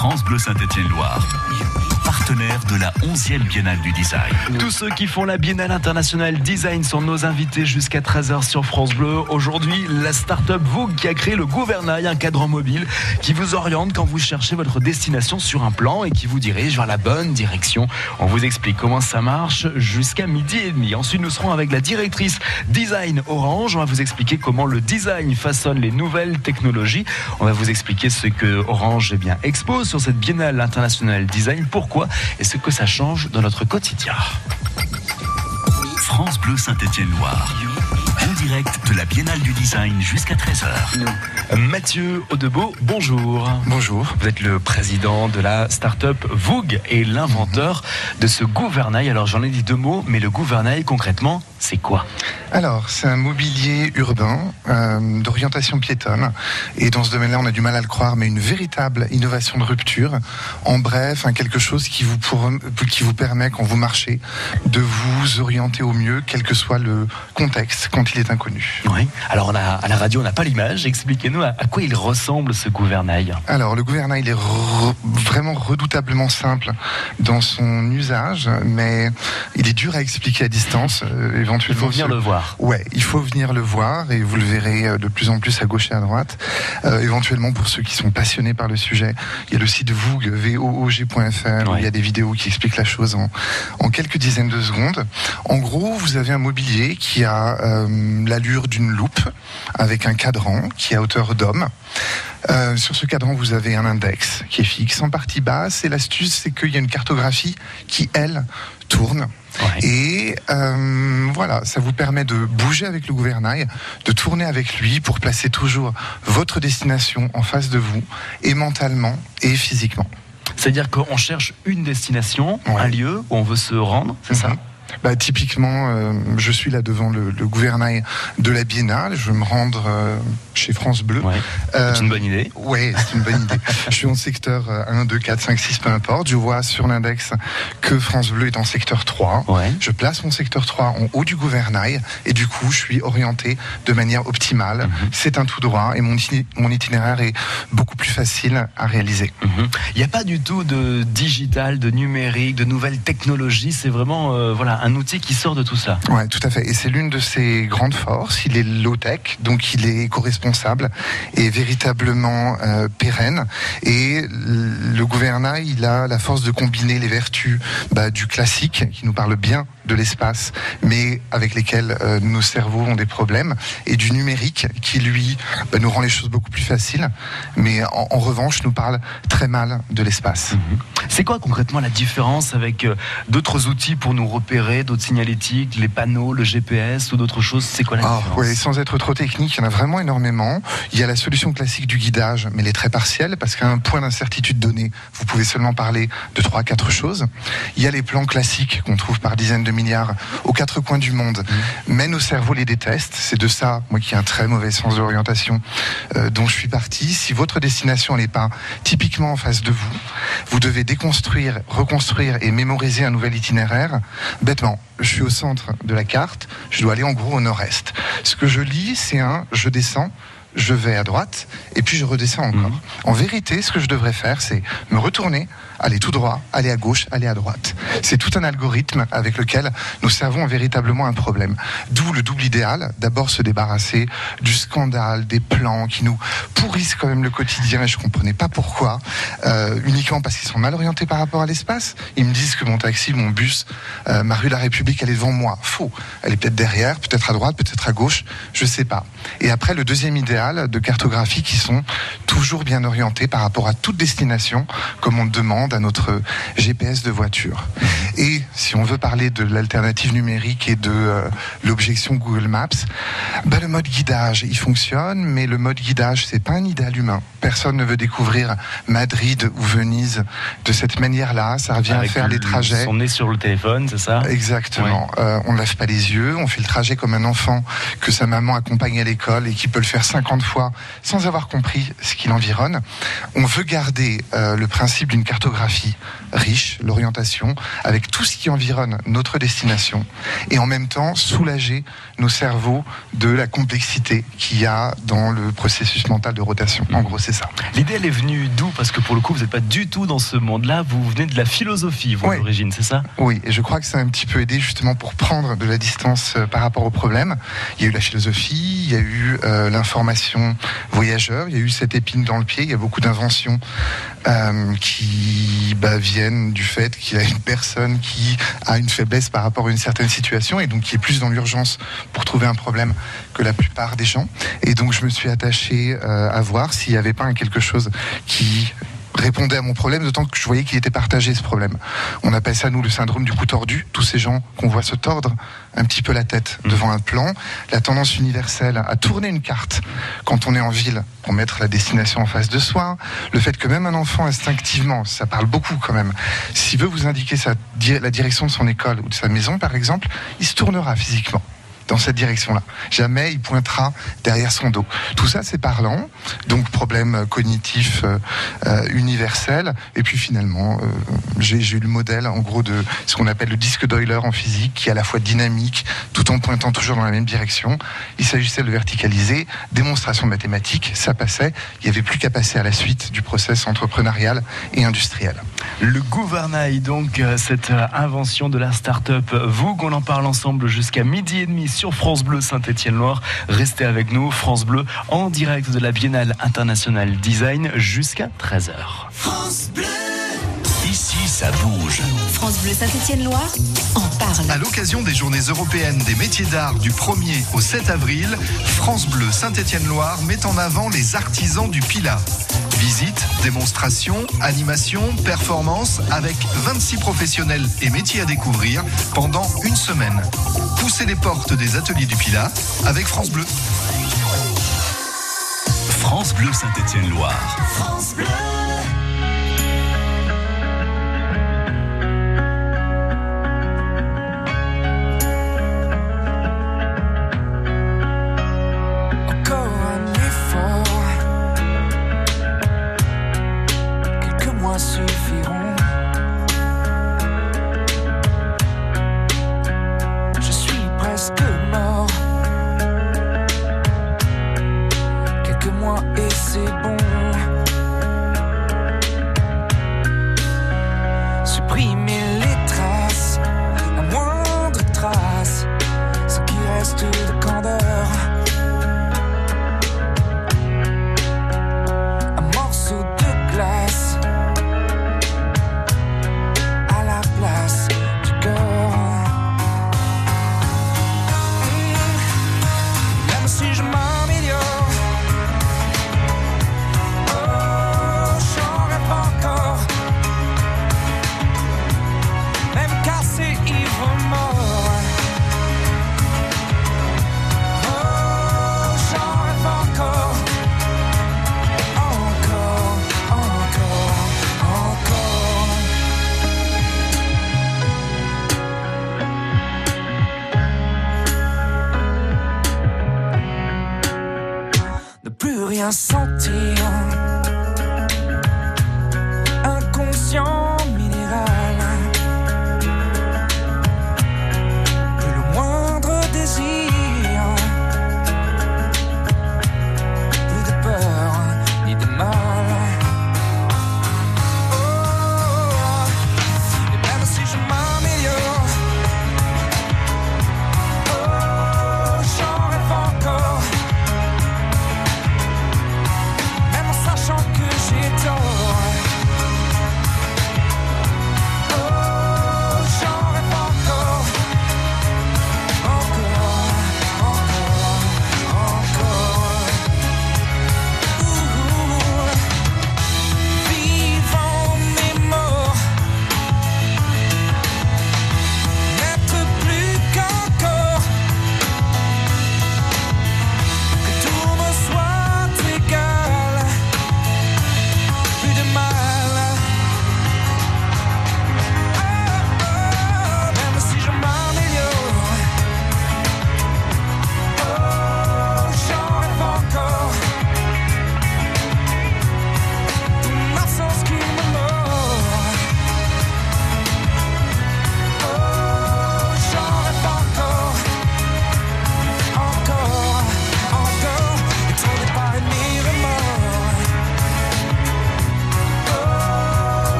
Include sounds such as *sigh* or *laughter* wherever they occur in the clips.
France Bleu Saint-Étienne-Loire de la 11e Biennale du Design. Tous ceux qui font la Biennale internationale Design sont nos invités jusqu'à 13h sur France Bleu. Aujourd'hui, la start-up Vogue qui a créé le Gouvernail, un cadran mobile qui vous oriente quand vous cherchez votre destination sur un plan et qui vous dirige vers la bonne direction. On vous explique comment ça marche jusqu'à midi et demi. Ensuite, nous serons avec la directrice Design Orange. On va vous expliquer comment le design façonne les nouvelles technologies. On va vous expliquer ce que Orange eh bien, expose sur cette Biennale internationale Design. Pourquoi et ce que ça change dans notre quotidien. France Bleu Saint-Étienne-Loire. En direct de la Biennale du Design jusqu'à 13h. Mathieu Audebeau, bonjour. Bonjour. Vous êtes le président de la start-up Vogue et l'inventeur de ce gouvernail. Alors j'en ai dit deux mots, mais le gouvernail concrètement, c'est quoi? Alors, c'est un mobilier urbain euh, d'orientation piétonne. Et dans ce domaine-là, on a du mal à le croire, mais une véritable innovation de rupture. En bref, hein, quelque chose qui vous, pour, qui vous permet, quand vous marchez, de vous orienter au mieux, quel que soit le contexte, quand il est inconnu. Oui. Alors, on a, à la radio, on n'a pas l'image. Expliquez-nous à, quoi il ressemble ce gouvernail. Alors, le gouvernail, il est vraiment redoutablement simple dans son usage, mais il est dur à expliquer à distance. Euh, il faut venir le voir. Ouais, il faut venir le voir et vous le verrez euh, de plus en plus à gauche et à droite. Euh, éventuellement, pour ceux qui sont passionnés par le sujet, il y a le site Voog, voog.fr, où il y a des vidéos qui expliquent la chose en, en, quelques dizaines de secondes. En gros, vous avez un mobilier qui a euh, l'allure d'une loupe avec un cadran qui est à hauteur d'homme. Euh, sur ce cadran, vous avez un index qui est fixe en partie basse. Et l'astuce, c'est qu'il y a une cartographie qui, elle, tourne. Et euh, voilà, ça vous permet de bouger avec le gouvernail, de tourner avec lui pour placer toujours votre destination en face de vous, et mentalement et physiquement. C'est-à-dire qu'on cherche une destination, un lieu où on veut se rendre, c'est ça? Mhm bah, Typiquement, euh, je suis là devant le, le, gouvernail de la Biennale. Je vais me rendre euh, chez France Bleu. Ouais. Euh, c'est une bonne idée. Oui, c'est une bonne idée. *laughs* Je suis en secteur 1, 2, 4, 5, 6, peu importe. Je vois sur l'index que France Bleu est en secteur 3. Ouais. Je place mon secteur 3 en haut du gouvernail et du coup, je suis orienté de manière optimale. -hmm. C'est un tout droit et mon, mon, itinéraire est beaucoup plus facile à réaliser. Il mm -hmm. n'y a pas du tout de digital, de numérique, de nouvelles technologies. C'est vraiment euh, voilà un outil qui sort de tout ça. Ouais, tout à fait. Et c'est l'une de ses grandes forces. Il est low-tech, donc il est éco-responsable et véritablement euh, pérenne. Et le gouvernail, il a la force de combiner les vertus bah, du classique, qui nous parle bien de l'espace, mais avec lesquels euh, nos cerveaux ont des problèmes, et du numérique, qui lui bah, nous rend les choses beaucoup plus faciles, mais en, en revanche nous parle très mal de l'espace. -hmm. C'est quoi concrètement la différence avec euh, d'autres outils pour nous repérer, d'autres signalétiques, les panneaux, le GPS ou d'autres choses? C'est quoi la ah, différence? Sans être trop technique, il y en a vraiment énormément. Il y a la solution classique du guidage, mais elle est très partielle, parce qu'à un point d'incertitude donné, vous pouvez seulement parler de trois, quatre choses. Il y a les plans classiques qu'on trouve par dizaines de milliards aux quatre coins du monde, mmh. mais nos cerveaux les détestent. C'est de ça, moi qui ai un très mauvais sens de l'orientation, euh, dont je suis parti. Si votre destination n'est pas typiquement en face de vous, vous devez déconstruire, reconstruire et mémoriser un nouvel itinéraire. Bêtement, je suis au centre de la carte, je dois aller en gros au nord-est. Ce que je lis, c'est un je descends je vais à droite et puis je redescends encore. Mmh. En vérité, ce que je devrais faire, c'est me retourner, aller tout droit, aller à gauche, aller à droite. C'est tout un algorithme avec lequel nos cerveaux ont véritablement un problème. D'où le double idéal. D'abord se débarrasser du scandale, des plans qui nous pourrissent quand même le quotidien et je comprenais pas pourquoi. Euh, uniquement parce qu'ils sont mal orientés par rapport à l'espace. Ils me disent que mon taxi, mon bus, euh, ma rue de la République, elle est devant moi. Faux. Elle est peut-être derrière, peut-être à droite, peut-être à gauche, je sais pas. Et après, le deuxième idéal de cartographie qui sont toujours bien orientés par rapport à toute destination, comme on demande à notre GPS de voiture. Et si on veut parler de l'alternative numérique et de euh, l'objection Google Maps, bah, le mode guidage, il fonctionne, mais le mode guidage, c'est pas un idéal humain. Personne ne veut découvrir Madrid ou Venise de cette manière-là. Ça revient Avec à faire le, les trajets. On est sur le téléphone, c'est ça? Exactement. Ouais. Euh, on ne lève pas les yeux, on fait le trajet comme un enfant que sa maman accompagne à l'école et qui peut le faire 50 fois sans avoir compris ce qui l'environne. On veut garder euh, le principe d'une cartographie photographie riche, l'orientation, avec tout ce qui environne notre destination, et en même temps soulager nos cerveaux de la complexité qu'il y a dans le processus mental de rotation. En gros, c'est ça. L'idée, elle est venue d'où? Parce que pour le coup, vous n'êtes pas du tout dans ce monde-là, vous venez de la philosophie, vous, Ouais. d'origine, c'est ça? Oui, et je crois que ça a un petit peu aidé justement pour prendre de la distance euh, par rapport au problème. Il y a eu la philosophie, il y a eu euh, l'information voyageur, il y a eu cette épine dans le pied, il y a beaucoup d'inventions euh, qui bah, viennent du fait qu'il y a une personne qui a une faiblesse par rapport à une certaine situation et donc qui est plus dans l'urgence pour trouver un problème que la plupart des gens. Et donc je me suis attaché euh, à voir s'il n'y avait pas quelque chose qui répondait à mon problème, d'autant que je voyais qu'il était partagé ce problème. On appelle ça, nous, le syndrome du coup tordu. Tous ces gens qu'on voit se tordre un petit peu la tête devant un plan. La tendance universelle à tourner une carte quand on est en ville pour mettre la destination en face de soi. Le fait que même un enfant, instinctivement, ça parle beaucoup quand même, s'il veut vous indiquer sa, la direction de son école ou de sa maison, par exemple, il se tournera physiquement dans cette direction-là. Jamais il pointera derrière son dos. Tout ça, c'est parlant. Donc, problème cognitif euh, euh, universel. Et puis, finalement, euh, j'ai eu le modèle, en gros, de ce qu'on appelle le disque d'Euler en physique, qui est à la fois dynamique, tout en pointant toujours dans la même direction. Il s'agissait de le verticaliser. Démonstration mathématique, ça passait. Il n'y avait plus qu'à passer à la suite du process entrepreneurial et industriel. Le gouvernail, donc, cette invention de la start-up Vogue, on en parle ensemble jusqu'à midi et demi sur France Bleu Saint-Étienne-Loire. Restez avec nous, France Bleu, en direct de la Biennale internationale design jusqu'à 13h. Ici, ça bouge. France Bleu Saint-Étienne-Loire en parle. À l'occasion des Journées européennes des métiers d'art du 1er au 7 avril, France Bleu Saint-Étienne-Loire met en avant les artisans du Pilat. Visites, démonstrations, animations, performances avec 26 professionnels et métiers à découvrir pendant une semaine. Poussez les portes des ateliers du Pilat avec France Bleu. France Bleu Saint-Étienne-Loire. Encore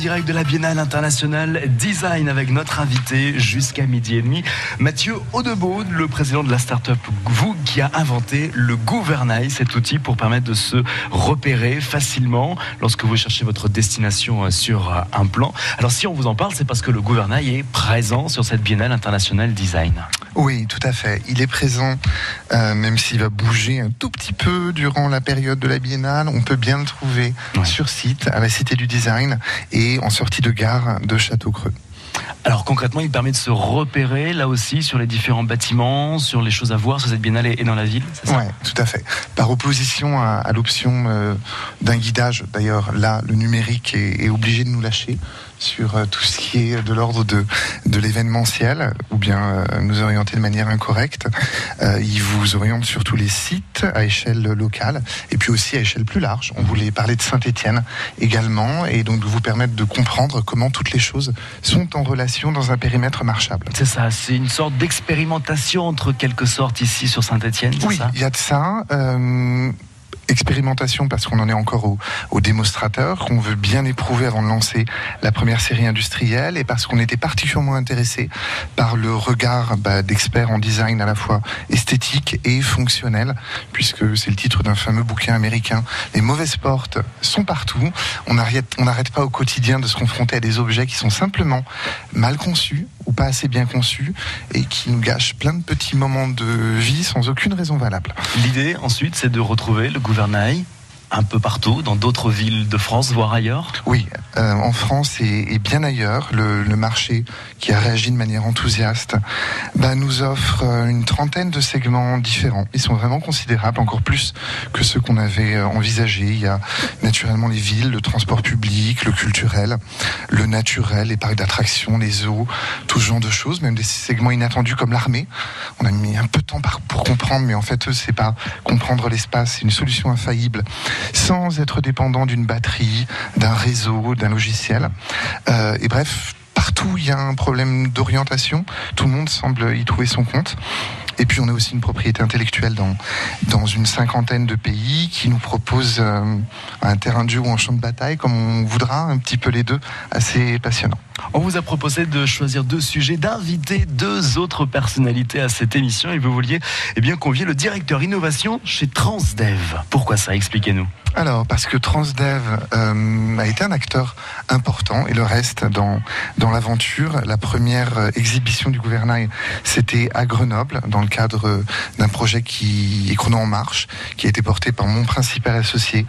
direct de la Biennale internationale Design avec notre invité jusqu'à midi et demi, Mathieu Audebeau, le président de la start-up qui a inventé le gouvernail, cet outil pour permettre de se repérer facilement lorsque vous cherchez votre destination euh, sur euh, un plan. Alors si on vous en parle, c'est parce que le gouvernail est présent sur cette Biennale internationale Design. Oui, tout à fait. Il est présent, euh, même s'il va bouger un tout petit peu durant la période de la biennale. On peut bien le trouver Ouais. sur site, à la Cité du Design et en sortie de gare de Château-Creux. Alors concrètement, il permet de se repérer là aussi sur les différents bâtiments, sur les choses à voir sur cette biennale et dans la ville, Oui, tout à fait. Par opposition à, l'option euh, d'un guidage, d'ailleurs, là, le numérique est, obligé de nous lâcher sur euh, tout ce qui est de l'ordre de, de l'événementiel, ou bien euh, nous orienter de manière incorrecte. Il vous oriente sur tous les sites à échelle locale, et puis aussi à échelle plus large. On voulait parler de Saint-Étienne également, et donc de vous permettre de comprendre comment toutes les choses sont en relation dans un périmètre marchable. C'est ça, c'est une sorte d'expérimentation entre quelque sorte ici sur Saint-Etienne, c'est Oui, il y a de ça. euh, expérimentation parce qu'on en est encore au, au démonstrateur, qu'on veut bien éprouver avant de lancer la première série industrielle et parce qu'on était particulièrement intéressé par le regard bah, d'experts en design à la fois esthétique et fonctionnel, puisque c'est le titre d'un fameux bouquin américain. Les mauvaises portes sont partout. On n'arrête on n'arrête pas au quotidien de se confronter à des objets qui sont simplement mal conçus pas assez bien conçus et qui nous gâchent plein de petits moments de vie sans aucune raison valable. L'idée ensuite, c'est de retrouver le gouvernail un peu partout, dans d'autres villes de France, voire ailleurs? Oui, euh, en France et, et bien ailleurs, le, le marché qui a réagi de manière enthousiaste bah, nous offre euh, une trentaine de segments différents. Ils sont vraiment considérables, encore plus que ceux qu'on avait euh, envisagés. Il y a naturellement les villes, le transport public, le culturel, le naturel, les parcs d'attractions, les eaux, tout ce genre de choses, même des segments inattendus comme l'armée. On a mis un peu de temps pour comprendre, mais en fait, c'est pas comprendre l'espace, c'est une solution infaillible sans être dépendant d'une batterie, d'un réseau, d'un logiciel. Euh, et bref, partout il y a un problème d'orientation. Tout le monde semble y trouver son compte. Et puis on a aussi une propriété intellectuelle dans, dans une cinquantaine de pays qui nous propose euh, un terrain de jeu ou un champ de bataille, comme on voudra, un petit peu les deux, assez passionnant. On vous a proposé de choisir deux sujets, d'inviter deux autres personnalités à cette émission et vous vouliez eh bien, convier le directeur innovation chez Transdev. Pourquoi ça? Expliquez-nous. Alors, parce que Transdev euh, a été un acteur important et le reste dans, dans l'aventure. La première euh, exhibition du gouvernail, c'était à Grenoble, dans le cadre d'un projet qui est Chrono en marche, qui a été porté par mon principal associé,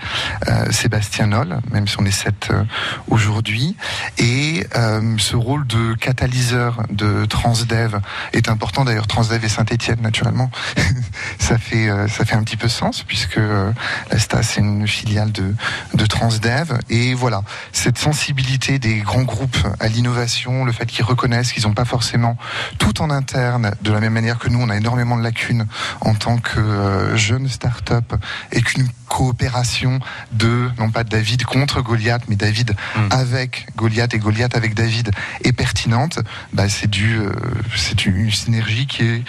euh, Sébastien Noll, même si on est sept euh, aujourd'hui. Et euh, ce rôle de catalyseur de Transdev est important. D'ailleurs, Transdev et Saint-Etienne, naturellement, *laughs* ça, fait, ça fait un petit peu sens, puisque la STA, c'est une filiale de, de Transdev. Et voilà, cette sensibilité des grands groupes à l'innovation, le fait qu'ils reconnaissent qu'ils n'ont pas forcément tout en interne, de la même manière que nous, on a énormément de lacunes en tant que euh, jeune start-up, et qu'une coopération de, non pas David contre Goliath, mais David Mm. avec Goliath et Goliath avec David est pertinente, bah, c'est du, euh, c'est une synergie qui est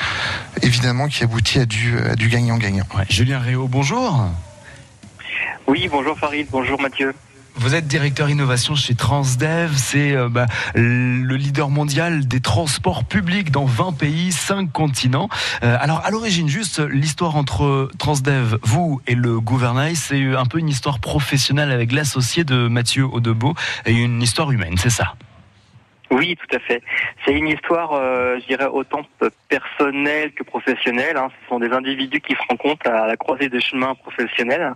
évidemment qui aboutit à du, à du gagnant-gagnant. Ouais, Julien Réau, bonjour. Oui, bonjour Farid, bonjour Mathieu. Vous êtes directeur innovation chez Transdev, c'est euh, bah, le leader mondial des transports publics dans 20 pays, 5 continents. Euh, alors à l'origine, juste l'histoire entre Transdev, vous et le gouvernail, c'est un peu une histoire professionnelle avec l'associé de Mathieu Audebeau et une histoire humaine, c'est ça? Oui, tout à fait. C'est une histoire, euh, je dirais, autant personnelle que professionnelle. hein. Ce sont des individus qui se rencontrent à la croisée des chemins professionnels.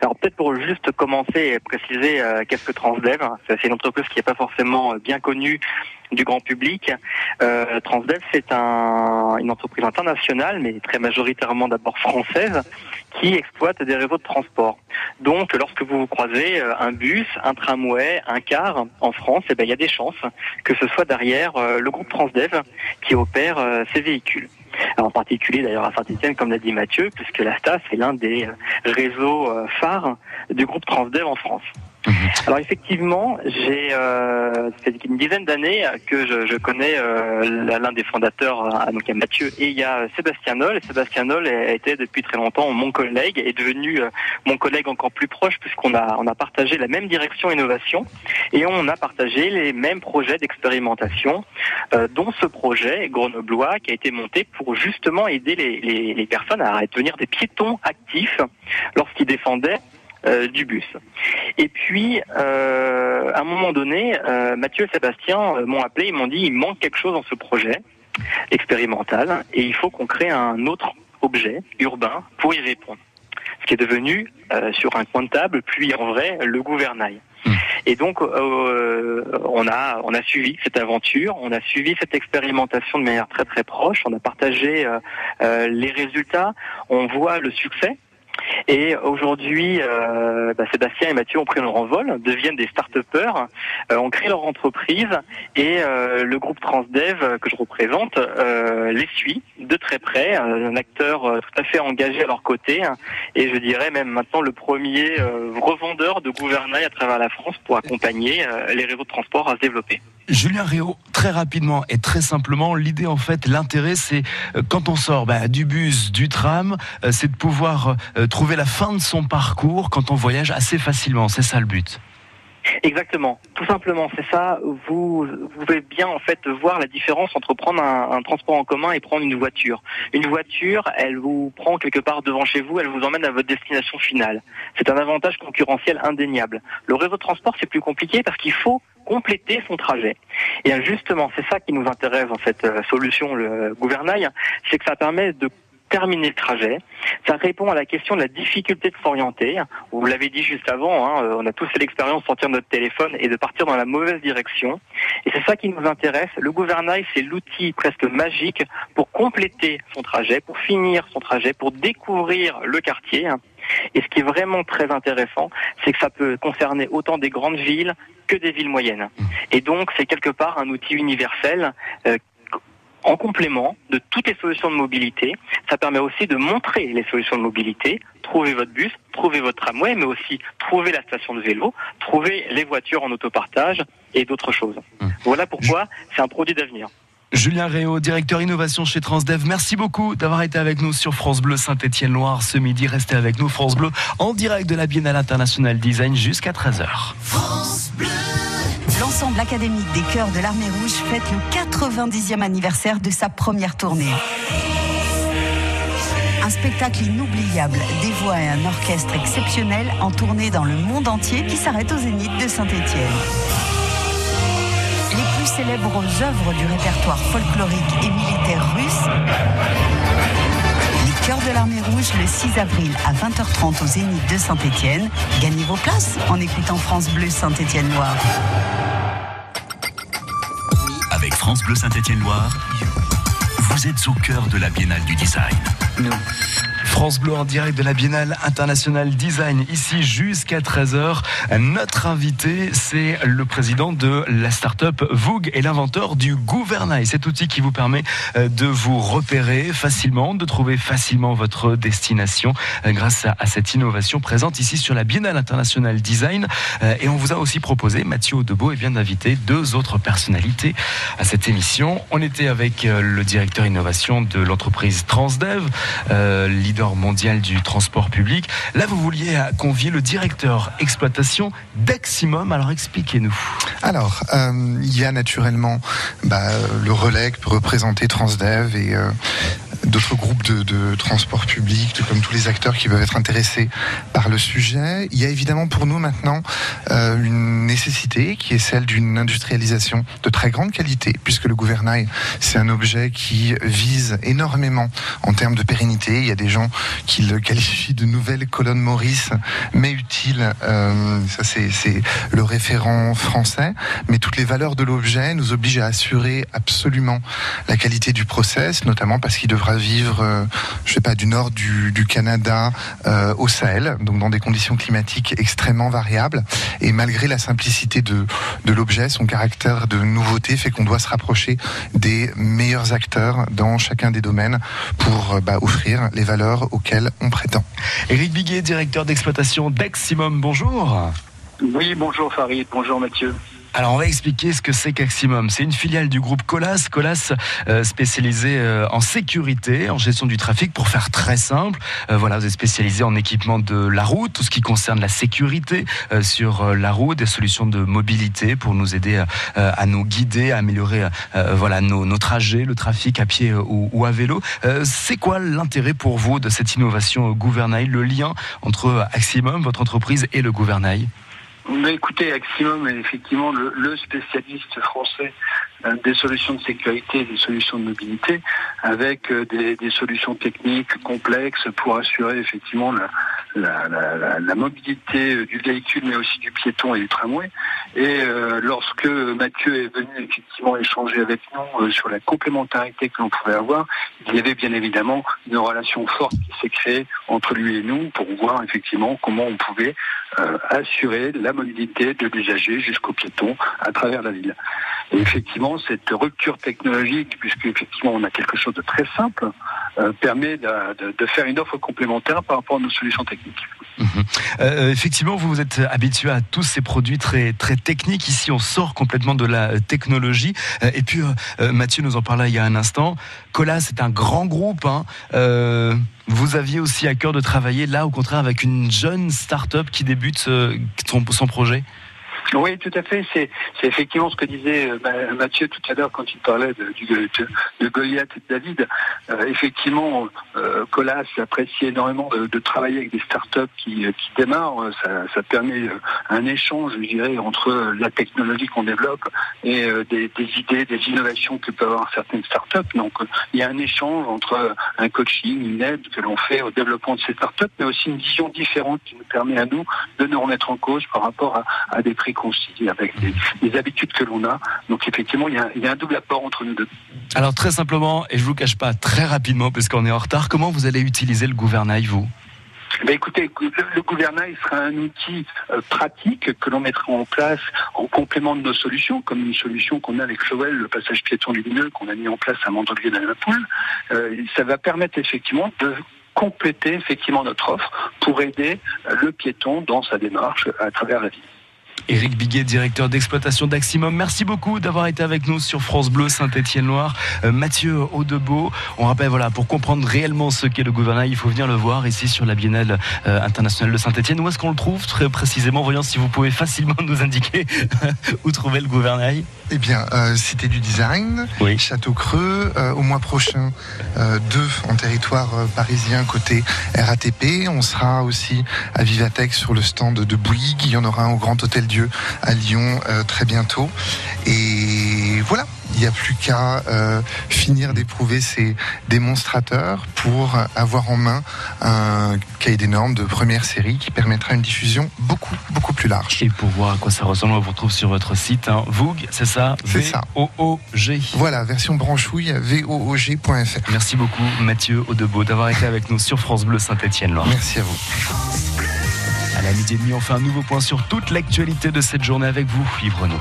Alors peut-être pour juste commencer et préciser euh, qu'est-ce que Transdev. C'est c'est une entreprise qui n'est pas forcément euh, bien connue du grand public. Euh, Transdev, c'est un, une entreprise internationale, mais très majoritairement d'abord française, qui exploite des réseaux de transport. Donc, lorsque vous croisez euh, un bus, un tramway, un car en France, eh ben, il y a des chances que ce soit derrière euh, le groupe Transdev qui opère euh, ces véhicules. En particulier d'ailleurs à Saint-Etienne, comme l'a dit Mathieu, puisque la STA, c'est l'un des réseaux phares du groupe Transdev en France. Alors effectivement, j'ai euh, c'est une dizaine d'années que je, connais euh, l'un des fondateurs, euh, donc il y a Mathieu et il y a Sébastien Noll. Et Sébastien Noll été depuis très longtemps mon collègue, est devenu euh, mon collègue encore plus proche puisqu'on a on a partagé la même direction innovation et on a partagé les mêmes projets d'expérimentation, euh, dont ce projet grenoblois qui a été monté pour justement aider les, les, les personnes à devenir des piétons actifs lorsqu'ils défendaient euh, du bus. Et puis, euh, à un moment donné, euh, Mathieu et Sébastien euh, m'ont appelé, ils m'ont dit, il manque quelque chose dans ce projet expérimental et il faut qu'on crée un autre objet urbain pour y répondre. Ce qui est devenu, euh, sur un coin de table, puis en vrai, le gouvernail. Et donc, euh, on a on a suivi cette aventure, on a suivi cette expérimentation de manière très très proche. On a partagé les résultats. On voit le succès. Et aujourd'hui, euh, bah, Sébastien et Mathieu ont pris leur envol, deviennent des start-upers, euh, ont créé leur entreprise et euh, le groupe Transdev que je représente euh, les suit de très près, un acteur euh, tout à fait engagé à leur côté hein, et je dirais même maintenant le premier euh, revendeur de gouvernail à travers la France pour accompagner euh, les réseaux de transport à se développer. Julien Réau, très rapidement et très simplement, l'idée en fait, l'intérêt, c'est euh, quand on sort bah, du bus, du tram, euh, c'est de pouvoir euh, trouver la fin de son parcours quand on voyage assez facilement. C'est ça le but. Exactement, tout simplement, c'est ça. Vous, vous pouvez bien en fait voir la différence entre prendre un, un, transport en commun et prendre une voiture. Une voiture, elle vous prend quelque part devant chez vous, elle vous emmène à votre destination finale. C'est un avantage concurrentiel indéniable. Le réseau de transport, c'est plus compliqué parce qu'il faut compléter son trajet. Et justement, c'est ça qui nous intéresse dans cette euh, solution, le gouvernail, c'est que ça permet de terminer le trajet. Ça répond à la question de la difficulté de s'orienter. Vous l'avez dit juste avant, hein, on a tous fait l'expérience de sortir notre téléphone et de partir dans la mauvaise direction. Et c'est ça qui nous intéresse. Le gouvernail, c'est l'outil presque magique pour compléter son trajet, pour finir son trajet, pour découvrir le quartier. Et ce qui est vraiment très intéressant, c'est que ça peut concerner autant des grandes villes que des villes moyennes. Et donc, c'est quelque part un outil universel euh, en complément de toutes les solutions de mobilité. Ça permet aussi de montrer les solutions de mobilité, trouver votre bus, trouver votre tramway, mais aussi trouver la station de vélo, trouver les voitures en autopartage et d'autres choses. Mmh. Voilà pourquoi c'est un produit d'avenir. Julien Réau, directeur innovation chez Transdev, merci beaucoup d'avoir été avec nous sur France Bleu Saint-Étienne-Loire ce midi. Restez avec nous, France Bleu, en direct de la Biennale Internationale Design jusqu'à 13h. France Bleu. L'ensemble académique des chœurs de l'Armée Rouge fête le 90e anniversaire de sa première tournée. Un spectacle inoubliable, des voix et un orchestre exceptionnel en tournée dans le monde entier qui s'arrête au Zénith de Saint-Étienne. Plus célèbres œuvres du répertoire folklorique et militaire russe les Chœurs de l'Armée Rouge le 6 avril à 20h30 au Zénith de Saint-Étienne. Gagnez vos places en écoutant France Bleu Saint-Étienne-Loire. Avec France Bleu Saint-Étienne-Loire, vous êtes au cœur de la Biennale du Design. France Bleu en direct de la Biennale Internationale Design, ici jusqu'à 13h. Notre invité, c'est le président de la start-up et l'inventeur du gouvernail. Cet outil qui vous permet euh, de vous repérer facilement, de trouver facilement votre destination euh, grâce à, cette innovation présente ici sur la Biennale Internationale Design. Euh, et on vous a aussi proposé, Mathieu Audebeau, et bien d'inviter deux autres personnalités à cette émission. On était avec le directeur innovation de l'entreprise Transdev, leader mondial du transport public. Là, vous vouliez convier le directeur exploitation d'Eximum. Alors, expliquez-nous. Alors, euh, il y a naturellement bah, le relais qui peut représenter Transdev et euh, d'autres groupes de, de, transport public, tout comme tous les acteurs qui peuvent être intéressés par le sujet. Il y a évidemment pour nous maintenant euh, une nécessité qui est celle d'une industrialisation de très grande qualité, puisque le gouvernail, c'est un objet qui vise énormément en termes de pérennité. Il y a des gens qui le qualifient de nouvelle colonne Maurice, mais utile. Euh, ça, c'est le référent français. Mais toutes les valeurs de l'objet nous obligent à assurer absolument la qualité du process, notamment parce qu'il devra vivre, euh, je sais pas, du nord du, du Canada euh, au Sahel, donc dans des conditions climatiques extrêmement variables. Et malgré la simplicité de, de l'objet, son caractère de nouveauté fait qu'on doit se rapprocher des meilleurs acteurs dans chacun des domaines pour bah, offrir les valeurs auxquelles on prétend. Éric Biguet, directeur d'exploitation d'Eximum, bonjour. Oui, bonjour Farid, bonjour Mathieu. Alors on va expliquer ce que c'est qu'Aximum. C'est une filiale du groupe Colas, Colas euh, spécialisé euh, en sécurité, en gestion du trafic. Pour faire très simple, euh, voilà, vous êtes spécialisé en équipement de la route, tout ce qui concerne la sécurité sur la route, des solutions de mobilité pour nous aider à nous guider, à améliorer voilà nos, nos, trajets, le trafic à pied ou, ou à vélo. c'est quoi l'intérêt pour vous de cette innovation gouvernail, le lien entre Aximum, votre entreprise, et le gouvernail? Mais écoutez, Aximum est effectivement le, spécialiste français euh, des solutions de sécurité et des solutions de mobilité, avec euh, des, solutions techniques complexes pour assurer effectivement la, mobilité euh, du véhicule, mais aussi du piéton et du tramway. Et lorsque Mathieu est venu effectivement échanger avec nous sur la complémentarité que l'on pouvait avoir, il y avait bien évidemment une relation forte qui s'est créée entre lui et nous pour voir effectivement comment on pouvait assurer la mobilité de l'usager jusqu'au piéton à travers la ville. Et effectivement, cette rupture technologique, puisque effectivement on a quelque chose de très simple, euh, permet de, faire une offre complémentaire par rapport à nos solutions techniques. Mhm. Euh, effectivement, vous vous êtes habitué à tous ces produits très très techniques. Ici, on sort complètement de la technologie. Euh, et puis, Mathieu nous en parlait il y a un instant. Colas, c'est un grand groupe. Hein. vous aviez aussi à cœur de travailler là, au contraire, avec une jeune start-up qui débute son projet? Oui, tout à fait. C'est, effectivement ce que disait euh, Mathieu tout à l'heure quand il parlait de, Goliath et de David. Euh, effectivement, euh, Colas apprécie énormément de, travailler avec des startups qui, qui démarrent. Ça, permet un échange, je dirais, entre la technologie qu'on développe et des, idées, des innovations que peuvent avoir certaines startups. Donc, il y a un échange entre un coaching, une aide que l'on fait au développement de ces startups, mais aussi une vision différente qui nous permet à nous de nous remettre en cause par rapport à, à des prix avec les, habitudes que l'on a. Donc effectivement, il y, a, un double apport entre nous deux. Alors très simplement, et je vous cache pas très rapidement, parce qu'on est en retard, comment vous allez utiliser le gouvernail, vous? Ben écoutez, le gouvernail sera un outil euh, pratique que l'on mettra en place en complément de nos solutions, comme une solution qu'on a avec Chauvel, le passage piéton lumineux qu'on a mis en place à Mandelier dans la Poule. Euh, ça va permettre effectivement de compléter effectivement notre offre pour aider le piéton dans sa démarche à travers la ville. Éric Biguet, directeur d'exploitation d'Aximum. Merci beaucoup d'avoir été avec nous sur France Bleu Saint-Étienne-Loire. Euh, Mathieu Audebeau, on rappelle, voilà, pour comprendre réellement ce qu'est le gouvernail, il faut venir le voir ici sur la Biennale euh, internationale de Saint-Étienne. Où est-ce qu'on le trouve très précisément Voyons si vous pouvez facilement *laughs* nous indiquer où trouver le gouvernail. Eh bien, euh, Cité du Design, Château Creux, au mois prochain, deux en territoire parisien côté RATP. On sera aussi à Vivatech sur le stand de Bouygues. Il y en aura un au Grand Hôtel Dieu à Lyon euh, très bientôt. Et voilà, il n'y a plus qu'à euh, finir d'éprouver ces démonstrateurs pour avoir en main un cahier des normes de première série qui permettra une diffusion beaucoup, beaucoup plus large. Et pour voir à quoi ça ressemble, on vous retrouve sur votre site, hein. Vogue, c'est ça? C'est ça. V-O-O-G. Voilà, version branchouille, voog.fr. Merci beaucoup, Mathieu Audebeau, d'avoir été avec nous sur France Bleu Saint-Etienne. Merci à vous. À la midi et demi, on fait un nouveau point sur toute l'actualité de cette journée avec vous, Yves Renaud.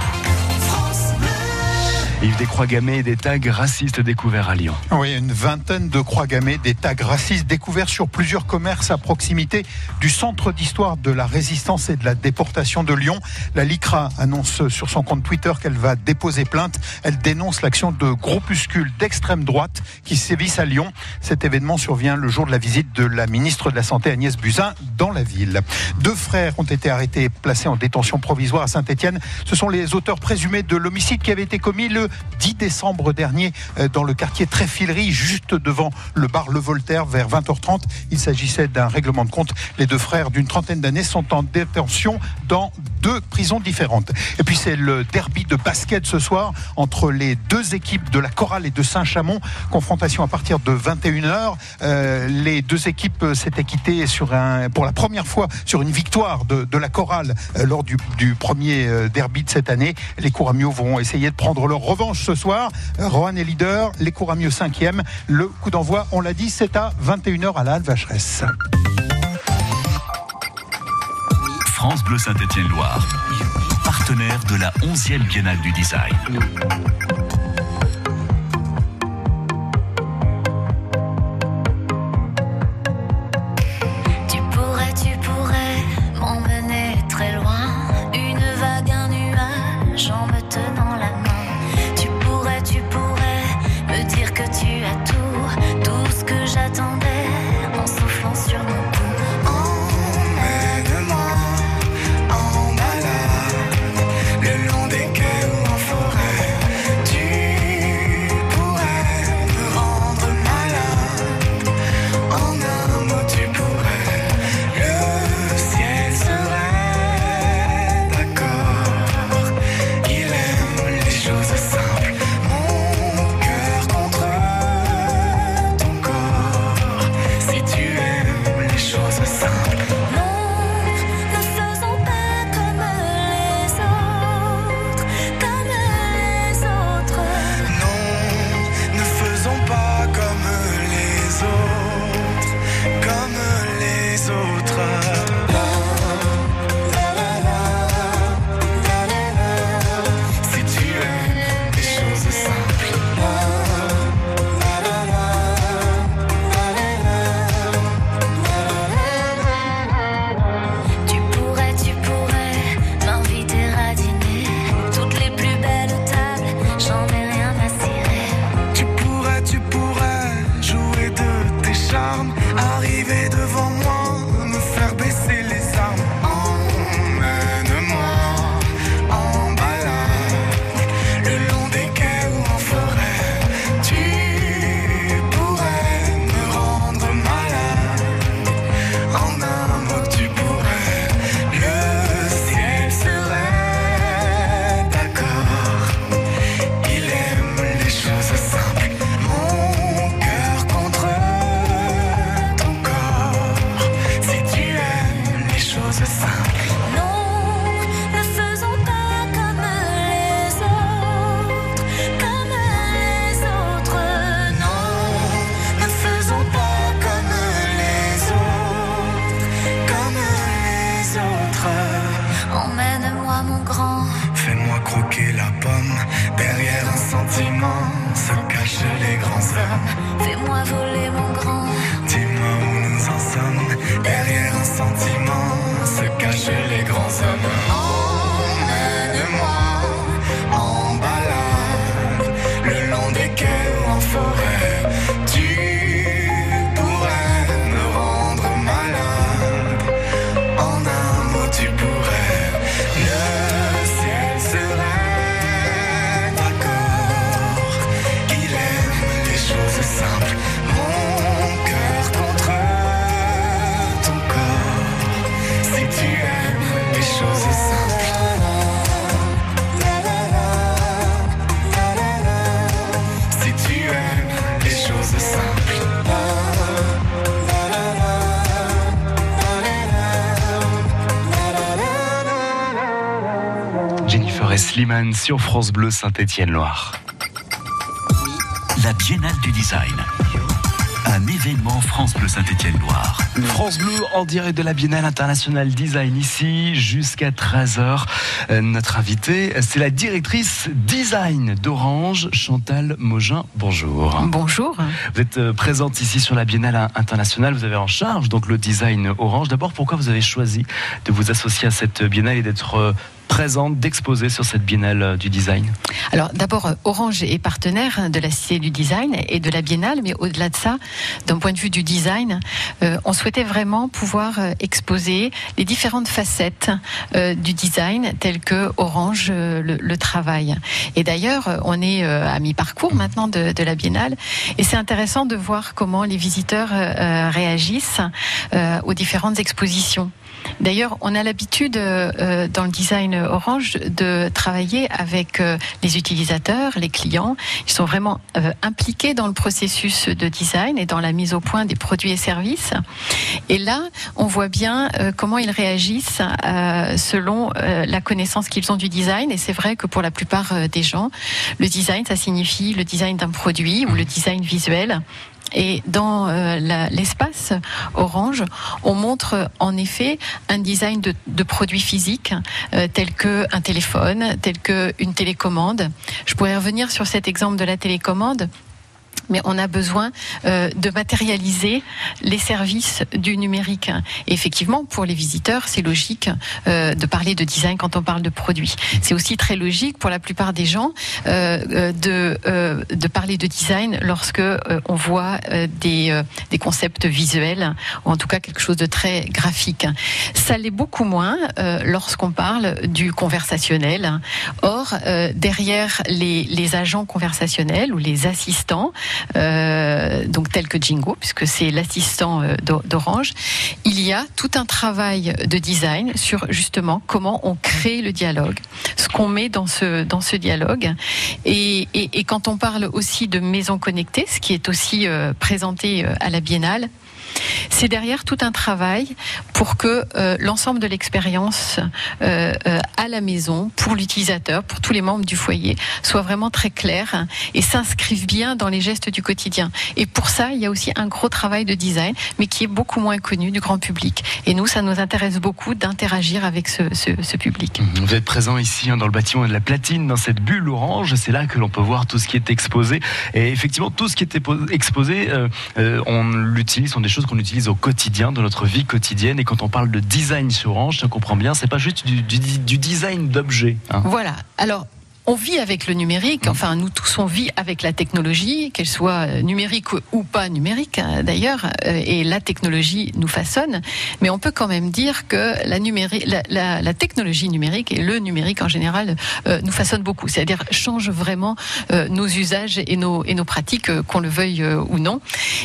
Yves des croix gammées et des tags racistes découverts à Lyon. Oui, une vingtaine de croix gammées, des tags racistes découverts sur plusieurs commerces à proximité du centre d'histoire de la résistance et de la déportation de Lyon. La LICRA annonce sur son compte Twitter qu'elle va déposer plainte. Elle dénonce l'action de groupuscules d'extrême droite qui sévissent à Lyon. Cet événement survient le jour de la visite de la ministre de la Santé Agnès Buzyn dans la ville. Deux frères ont été arrêtés et placés en détention provisoire à Saint-Étienne. Ce sont les auteurs présumés de l'homicide qui avait été commis le 10 décembre dernier euh, dans le quartier Tréfilerie, juste devant le bar Le Voltaire, vers 20h30. Il s'agissait d'un règlement de compte. Les deux frères d'une trentaine d'années sont en détention dans deux prisons différentes. Et puis c'est le derby de basket ce soir entre les deux équipes de la Chorale et de Saint-Chamond. Confrontation à partir de 21h. Euh, les deux équipes s'étaient quittées sur un, pour la première fois sur une victoire de, la Chorale euh, lors du, premier derby de cette année. Les Couramio vont essayer de prendre leur revanche ce soir. Rohan est leader, les cours à mieux cinquième. Le coup d'envoi, on l'a dit, c'est à 21h à la Halle Vacheresse. France Bleu Saint-Étienne-Loire, partenaire de la 11e Biennale du Design. Sur France Bleu Saint-Étienne-Loire. La Biennale du Design. Un événement France Bleu Saint-Étienne-Loire. France Bleu en direct de la Biennale internationale design ici jusqu'à 13h. Euh, notre invitée, c'est la directrice design d'Orange, Chantal Mogin. Bonjour. Bonjour. Vous êtes euh, présente ici sur la Biennale internationale. Vous avez en charge donc le design Orange. D'abord, pourquoi vous avez choisi de vous associer à cette Biennale et d'être euh, présente, d'exposer sur cette Biennale du design? Alors d'abord, Orange est partenaire de la Cité du Design et de la Biennale, mais au-delà de ça, d'un point de vue du design, euh, on souhaitait vraiment pouvoir euh, exposer les différentes facettes euh, du design telles que Orange euh, le, le. Et d'ailleurs, on est à mi-parcours maintenant de, de la Biennale et c'est intéressant de voir comment les visiteurs réagissent aux différentes expositions. D'ailleurs, on a l'habitude euh, euh, dans le design Orange de travailler avec euh, les utilisateurs, les clients. Ils sont vraiment euh, impliqués dans le processus de design et dans la mise au point des produits et services. Et là, on voit bien euh, comment ils réagissent euh, selon la connaissance qu'ils ont du design. Et c'est vrai que pour la plupart des gens, le design, ça signifie le design d'un produit ou le design visuel. Et dans euh, l'espace Orange, on montre en effet un design de, produits physiques euh, tels que un téléphone, tel que une télécommande. Je pourrais revenir sur cet exemple de la télécommande. Mais on a besoin euh, de matérialiser les services du numérique. Effectivement, pour les visiteurs, c'est logique euh, de parler de design quand on parle de produits. C'est aussi très logique pour la plupart des gens euh, de, de parler de design lorsque on voit des, des concepts visuels, ou en tout cas quelque chose de très graphique. Ça l'est beaucoup moins lorsqu'on parle du conversationnel. Or, derrière les, les agents conversationnels ou les assistants, euh, donc tels que Jingo, puisque c'est l'assistant euh, d'O- d'Orange, il y a tout un travail de design sur justement comment on crée le dialogue, ce qu'on met dans ce dans ce dialogue. Et, et, et quand on parle aussi de maison connectée, ce qui est aussi euh, présenté euh, à la Biennale, c'est derrière tout un travail pour que euh, l'ensemble de l'expérience euh, euh, à la maison, pour l'utilisateur, pour tous les membres du foyer, soit vraiment très clair et s'inscrive bien dans les gestes du quotidien. Et pour ça, il y a aussi un gros travail de design, mais qui est beaucoup moins connu du grand public. Et nous, ça nous intéresse beaucoup d'interagir avec ce, public. Vous êtes présent ici hein, dans le bâtiment de la platine, dans cette bulle orange. C'est là que l'on peut voir tout ce qui est exposé. Et effectivement, tout ce qui est exposé, on l'utilise, sont des choses qu'on utilise au quotidien, dans notre vie quotidienne. Et quand on parle de design sur orange, comprend bien, c'est pas juste du design d'objets. hein. Voilà. Alors. On vit avec le numérique, enfin nous tous on vit avec la technologie, qu'elle soit euh, numérique ou pas numérique hein, d'ailleurs, euh, et la technologie nous façonne, mais on peut quand même dire que la, numéri- la, la- la technologie numérique et le numérique en général euh, nous façonne beaucoup, c'est-à-dire change vraiment euh, nos usages et nos, et nos pratiques, euh, qu'on le veuille ou non.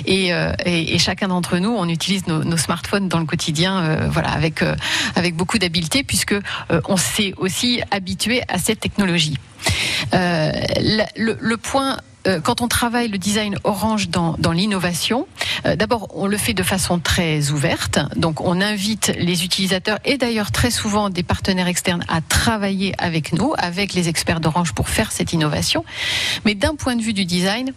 Et, et, et chacun d'entre nous, on utilise nos, nos smartphones dans le quotidien, voilà, avec avec beaucoup d'habileté, puisque on s'est aussi habitué à cette technologie. Euh, le, point euh, quand on travaille le design orange dans, dans l'innovation, Euh, D'abord, on le fait de façon très ouverte. Donc, on invite les utilisateurs et d'ailleurs très souvent des partenaires externes à travailler avec nous, avec les experts d'Orange pour faire cette innovation. Mais d'un point de vue du design,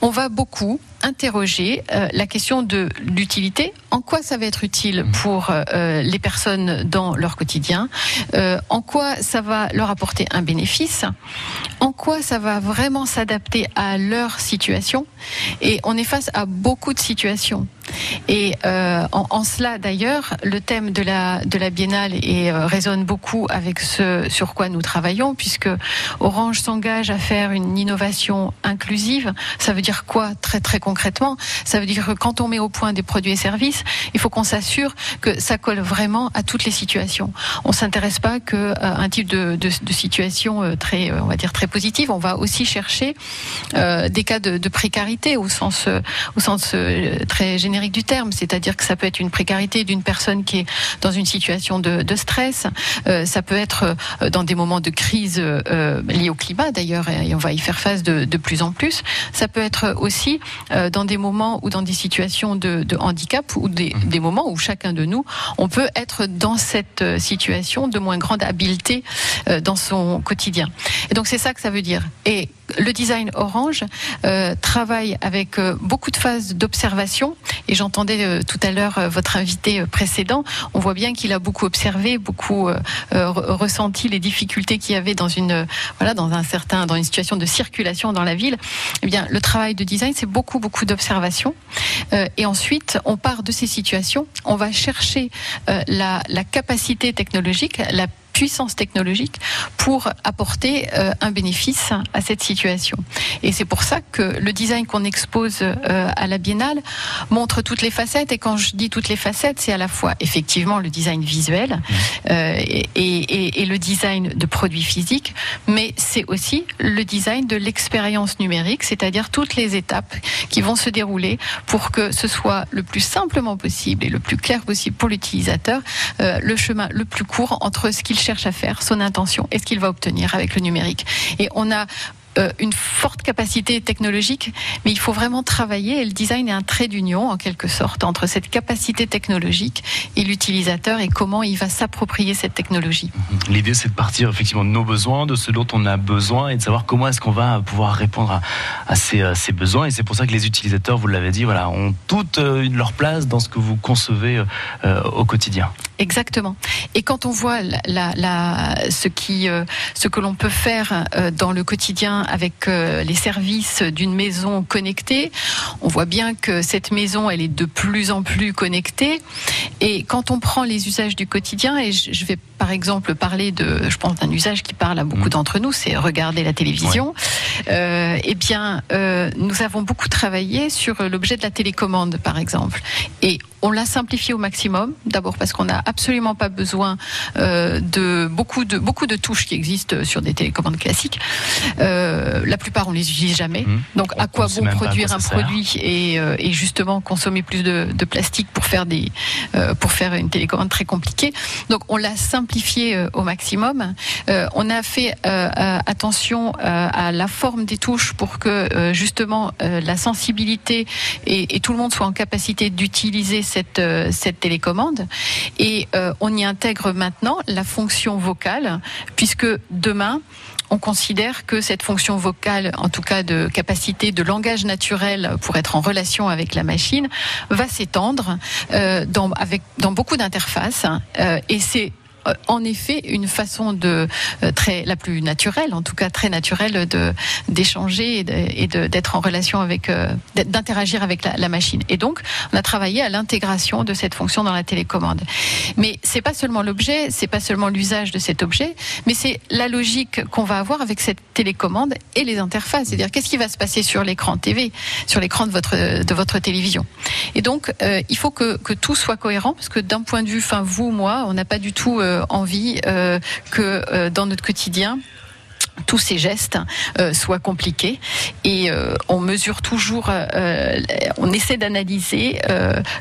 on va beaucoup interroger euh, la question de l'utilité. En quoi ça va être utile pour euh, les personnes dans leur quotidien? Euh, En quoi ça va leur apporter un bénéfice? En quoi ça va vraiment s'adapter à leur situation? Et on est face à beaucoup de situations. Et euh, en, cela, d'ailleurs, le thème de la, de la biennale et, euh, résonne beaucoup avec ce sur quoi nous travaillons, puisque Orange s'engage à faire une innovation inclusive. Ça veut dire quoi très très concrètement? Ça veut dire que quand on met au point des produits et services, il faut qu'on s'assure que ça colle vraiment à toutes les situations. On s'intéresse pas qu'à un type de, de, situation très, on va dire très positive. On va aussi chercher euh, des cas de, de, précarité au sens, au sens très général du terme, c'est-à-dire que ça peut être une précarité d'une personne qui est dans une situation de, de stress, euh, ça peut être euh, dans des moments de crise euh, liés au climat d'ailleurs, et on va y faire face de, de, plus en plus. Ça peut être aussi euh, dans des moments ou dans des situations de, de handicap ou des, des, moments où chacun de nous, on peut être dans cette situation de moins grande habileté dans son quotidien. Et donc c'est ça que ça veut dire. Et le design Orange euh, travaille avec euh, beaucoup de phases d'observation. Et j'entendais euh, tout à l'heure votre invité précédent. On voit bien qu'il a beaucoup observé, beaucoup ressenti les difficultés qu'il y avait dans une voilà dans un certain dans une situation de circulation dans la ville. Eh bien, le travail de design, c'est beaucoup beaucoup d'observation. et ensuite, on part de ces situations. On va chercher la, la capacité technologique, la puissance technologique pour apporter euh, un bénéfice à cette situation. Et c'est pour ça que le design qu'on expose euh, à la Biennale montre toutes les facettes. Et quand je dis toutes les facettes, c'est à la fois effectivement le design visuel euh, et, et, et, le design de produits physiques, mais c'est aussi le design de l'expérience numérique, c'est-à-dire toutes les étapes qui vont se dérouler pour que ce soit le plus simplement possible et le plus clair possible pour l'utilisateur, le chemin le plus court entre ce qu'il cherche à faire, son intention et ce qu'il va obtenir avec le numérique. Et on a euh, une forte capacité technologique, mais il faut vraiment travailler et le design est un trait d'union en quelque sorte entre cette capacité technologique et l'utilisateur et comment il va s'approprier cette technologie. L'idée c'est de partir effectivement de nos besoins, de ce dont on a besoin et de savoir comment est-ce qu'on va pouvoir répondre à, à, ces, besoins et c'est pour ça que les utilisateurs, vous l'avez dit, voilà, ont toute euh, leur place dans ce que vous concevez euh, au quotidien. Exactement. Et quand on voit la, la, la, ce, qui, euh, ce que l'on peut faire euh, dans le quotidien avec euh, les services d'une maison connectée, on voit bien que cette maison, elle est de plus en plus connectée. Et quand on prend les usages du quotidien, et je, je vais par exemple parler de, je pense d'un usage qui parle à beaucoup mmh. d'entre nous, c'est regarder la télévision. Ouais. Eh bien, nous avons beaucoup travaillé sur l'objet de la télécommande, par exemple. Et on l'a simplifié au maximum. D'abord parce qu'on n'a absolument pas besoin euh, de beaucoup de beaucoup de touches qui existent sur des télécommandes classiques. Euh, la plupart on les utilise jamais. Mmh. Donc on, à quoi bon produire un produit et, euh, et, justement consommer plus de, de, plastique pour faire des euh, pour faire une télécommande très compliquée? Donc on l'a simplifié euh, au maximum. Euh, on a fait attention à la forme des touches pour que justement la sensibilité et, tout le monde soit en capacité d'utiliser cette, euh, télécommande. Et euh, on y intègre maintenant la fonction vocale, puisque demain, on considère que cette fonction vocale, en tout cas de capacité de langage naturel pour être en relation avec la machine, va s'étendre euh, dans, dans beaucoup d'interfaces. Euh, et c'est en effet une façon de euh, très la plus naturelle, en tout cas très naturelle, de d'échanger et d'être en relation avec, euh, d'interagir avec la, machine. Et donc, on a travaillé à l'intégration de cette fonction dans la télécommande. Mais c'est pas seulement l'objet, c'est pas seulement l'usage de cet objet, mais c'est la logique qu'on va avoir avec cette télécommande et les interfaces. C'est-à-dire qu'est-ce qui va se passer sur l'écran TV, sur l'écran de votre de votre télévision? Et donc, euh, il faut que que tout soit cohérent parce que d'un point de vue, enfin vous, moi, on n'a pas du tout euh, envie euh, que euh, dans notre quotidien, tous ces gestes euh, soient compliqués et euh, on mesure toujours, euh, on essaie d'analyser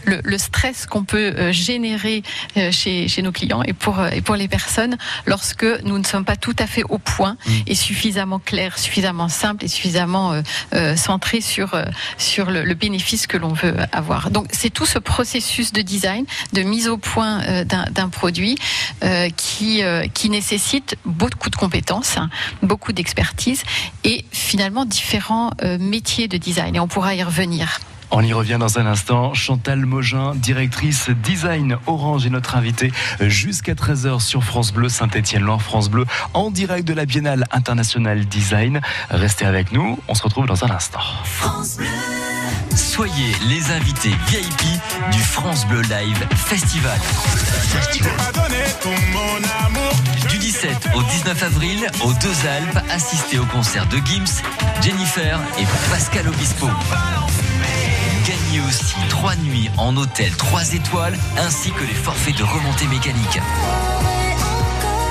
le, le, stress qu'on peut générer chez, chez, nos clients et pour, et pour les personnes lorsque nous ne sommes pas tout à fait au point mmh. et suffisamment clair, suffisamment simple et suffisamment centré sur, sur le, le bénéfice que l'on veut avoir. Donc c'est tout ce processus de design, de mise au point d'un produit qui, qui nécessite beaucoup de compétences, beaucoup d'expertise et finalement différents euh, métiers de design. Et on pourra y revenir. On y revient dans un instant. Chantal Mogin, directrice design Orange, est notre invitée jusqu'à 13h sur France Bleu, Saint-Étienne-Loire, France Bleu, en direct de la Biennale internationale design. Restez avec nous, on se retrouve dans un instant. France Bleu. Soyez les invités VIP du France Bleu Live Festival. Du 17 au 19 avril, aux Deux Alpes, assistez au concert de Gims, Jennifer et Pascal Obispo. Aussi trois nuits en hôtel 3 étoiles ainsi que les forfaits de remontée mécanique.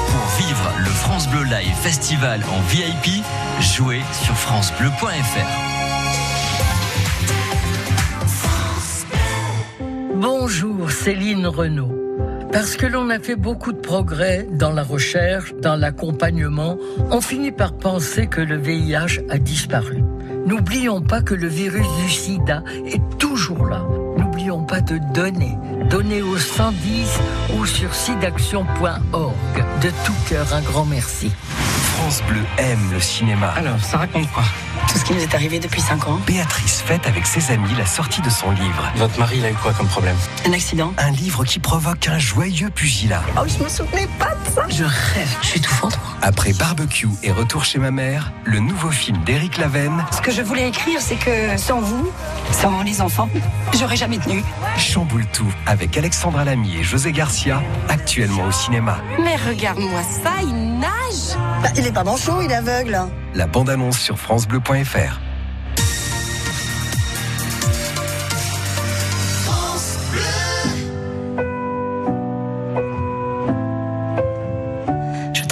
Pour vivre le France Bleu Live Festival en VIP, jouez sur francebleu.fr. Bonjour Céline Renaud. Parce que l'on a fait beaucoup de progrès dans la recherche, dans l'accompagnement, on finit par penser que le VIH a disparu. N'oublions pas que le virus du sida est toujours là. N'oublions pas de donner. Donner au 110 ou sur sidaction.org. De tout cœur, un grand merci. France Bleu aime le cinéma. Alors, ça raconte quoi? Tout ce qui nous est arrivé depuis 5 ans. Béatrice fête avec ses amis la sortie de son livre. Votre mari, il a eu quoi comme problème? Un accident. Un livre qui provoque un joyeux pugilat. Oh, je me souvenais pas de ça. Je rêve, je suis étouffante. Après Barbecue et Retour chez ma mère, le nouveau film d'Éric Lavenne. Ce que je voulais écrire, c'est que sans vous, sans les enfants, j'aurais jamais tenu. Chamboule tout avec Alexandra Lamy et José Garcia, actuellement au cinéma. Mais regarde-moi ça, il nage bah, Il est pas manchot, il est aveugle. La bande-annonce sur francebleu.fr.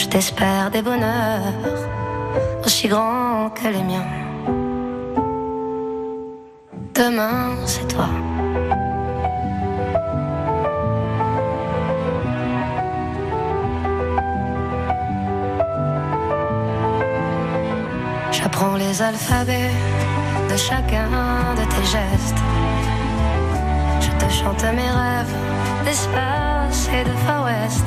Je t'espère des bonheurs aussi grands que les miens. Demain, c'est toi. J'apprends les alphabets de chacun de tes gestes. Je te chante mes rêves d'espace et de Far West.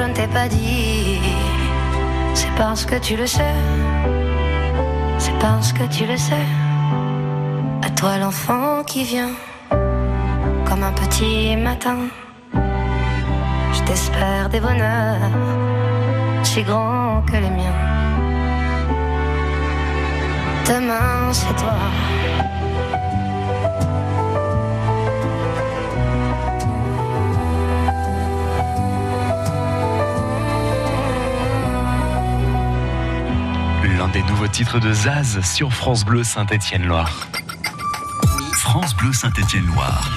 Je ne t'ai pas dit, c'est parce que tu le sais. C'est parce que tu le sais. À toi l'enfant qui vient comme un petit matin. Je t'espère des bonheurs si grands que les miens. Demain, c'est toi. L'un des nouveaux titres de Zaz sur France Bleu Saint-Étienne-Loire. France Bleu Saint-Étienne-Loire.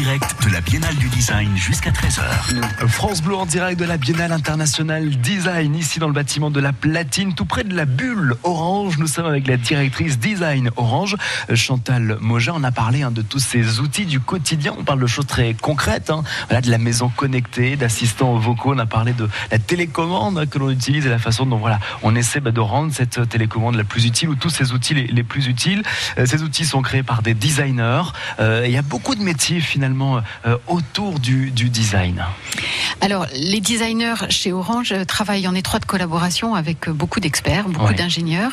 Direct de la Biennale du Design jusqu'à 13h. France Bleu en direct de la Biennale internationale design, ici dans le bâtiment de la Platine, tout près de la bulle orange. Nous sommes avec la directrice design orange, Chantal Moja. On a parlé hein, de tous ces outils du quotidien. On parle de choses très concrètes, hein. voilà, de la maison connectée, d'assistants vocaux. On a parlé de la télécommande que l'on utilise et la façon dont voilà, on essaie bah, de rendre cette télécommande la plus utile ou tous ces outils les, les plus utiles. Euh, ces outils sont créés par des designers. Euh, il y a beaucoup de métiers finalement euh, autour du, du design. Alors, les designers chez Orange euh, travaillent en étroite collaboration avec euh, beaucoup d'experts, beaucoup Ouais. d'ingénieurs.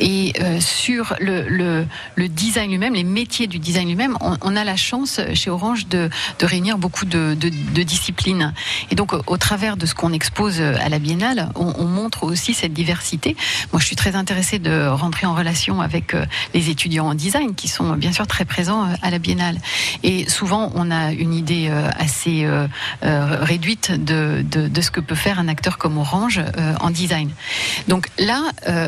Et euh, sur le, le, le design lui-même, les métiers du design lui-même, on, on a la chance chez Orange de, de réunir beaucoup de, de, de disciplines. Et donc, au, au travers de ce qu'on expose à la Biennale, on, on montre aussi cette diversité. Moi, je suis très intéressée de rentrer en relation avec les étudiants en design qui sont bien sûr très présents à la Biennale. Et souvent, on a une idée euh, assez euh, euh, réduite de, de, de ce que peut faire un acteur comme Orange en design. Donc là,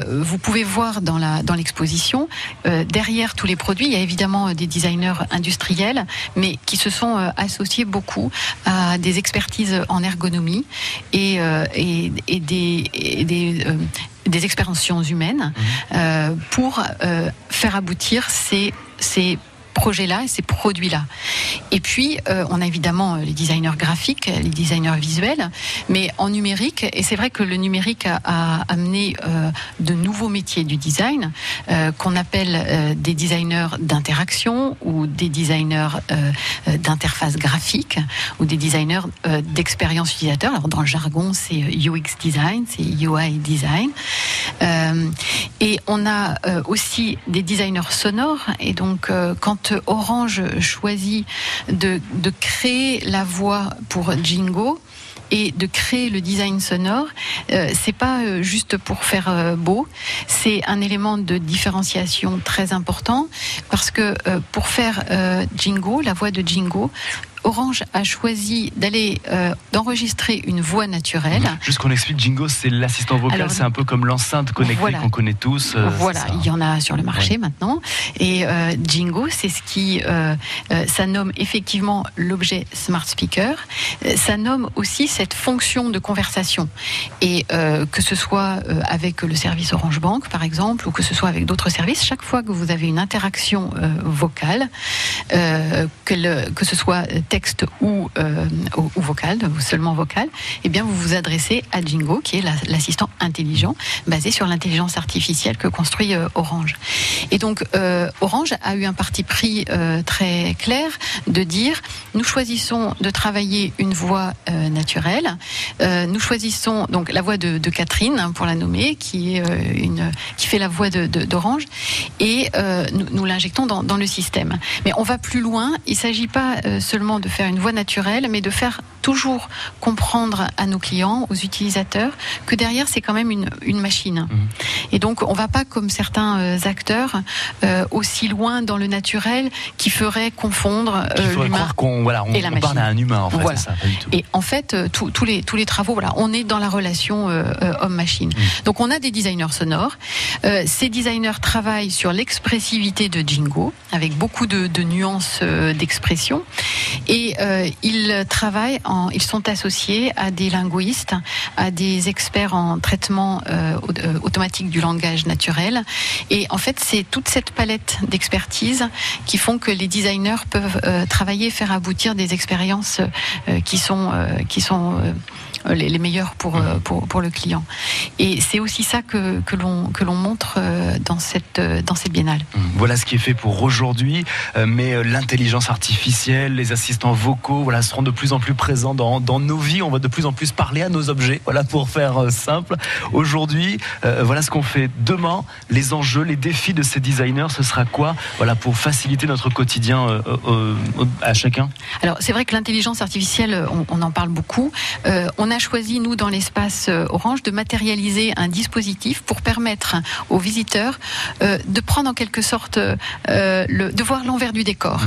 vous pouvez voir dans la dans l'exposition derrière tous les produits, il y a évidemment des designers industriels, mais qui se sont associés beaucoup à des expertises en ergonomie et et, et des et des des expériences humaines euh, pour euh, faire aboutir ces ces projets-là et ces produits-là. Et puis, euh, on a évidemment euh, les designers graphiques, les designers visuels, mais en numérique, et c'est vrai que le numérique a, amené euh, de nouveaux métiers du design, qu'on appelle des designers d'interaction ou des designers d'interface graphique ou des designers d'expérience utilisateur. Alors, dans le jargon, c'est UX design, c'est UI design. Et on a aussi des designers sonores. Et donc, euh, Orange choisit de, créer la voix pour Jingo, et de créer le design sonore, euh, c'est pas euh, juste pour faire euh, beau, c'est un élément de différenciation très important parce que pour faire Jingo, la voix de Jingo, Orange a choisi d'aller euh, d'enregistrer une voix naturelle. Juste qu'on explique, Jingo, c'est l'assistant vocal, c'est un peu comme l'enceinte connectée voilà. qu'on connaît tous. euh, Voilà, il y en a sur le marché Ouais. maintenant. Et euh, Jingo, c'est ce qui, euh, euh, ça nomme effectivement l'objet smart speaker. Ça nomme aussi cette fonction de conversation. Et euh, que ce soit euh, avec le service Orange Bank, par exemple, ou que ce soit avec d'autres services, chaque fois que vous avez une interaction euh, vocale, euh, que, le- que ce soit texte ou, euh, vocal, seulement vocal, eh bien vous vous adressez à Jingo, qui est la- l'assistant intelligent basé sur l'intelligence artificielle que construit euh, Orange. Et donc euh, Orange a eu un parti pris très clair de dire nous choisissons de travailler une voix naturelle. Nous choisissons donc la voix de, Catherine hein, pour la nommer, qui est une qui fait la voix de- de- d'Orange, et nous, l'injectons dans, le système. Mais on va plus loin. Il s'agit pas seulement de faire une voix naturelle, mais de faire toujours comprendre à nos clients, aux utilisateurs, que derrière c'est quand même une, une machine. Et donc on va pas comme certains euh, acteurs euh, aussi loin dans le naturel qui ferait confondre euh, l'humain croire qu'on voilà, on, et la on machine. parle à un humain, en fait, Voilà. c'est ça, pas du tout. Et en fait, euh, tous- les tous les travaux, voilà, on est dans la relation euh, homme-machine. Mm. Donc on a des designers sonores. Ces designers travaillent sur l'expressivité de Jingo avec beaucoup de, de nuances d'expression et ils travaillent, en, ils sont associés à des linguistes, à des experts en traitement euh, euh, automatique du langage naturel. Et en fait, c'est toute cette palette d'expertise qui font que les designers peuvent euh, travailler, faire aboutir des expériences euh, qui sont euh, qui sont euh, les, les meilleures pour, euh, pour pour le client. Et c'est aussi ça que que l'on montre euh, dans cette euh, dans cette biennale. Voilà ce qui est fait pour aujourd'hui, euh, mais euh, l'intelligence artificielle, les assistants vocaux, voilà, seront de plus en plus présents dans, dans nos vies. On va de plus en plus parler à nos objets, voilà, pour faire euh, simple. Aujourd'hui, euh, voilà ce qu'on fait. Demain, les enjeux, les défis de ces designers, ce sera quoi, voilà, pour faciliter notre quotidien euh, euh, euh, à chacun? Alors c'est vrai que l'intelligence artificielle, on, on en parle beaucoup. Euh, on a choisi nous dans l'espace euh, Orange de matérialiser un dispositif pour permettre aux visiteurs euh, de prendre en quelque sorte, euh, le, de voir l'envers du décor,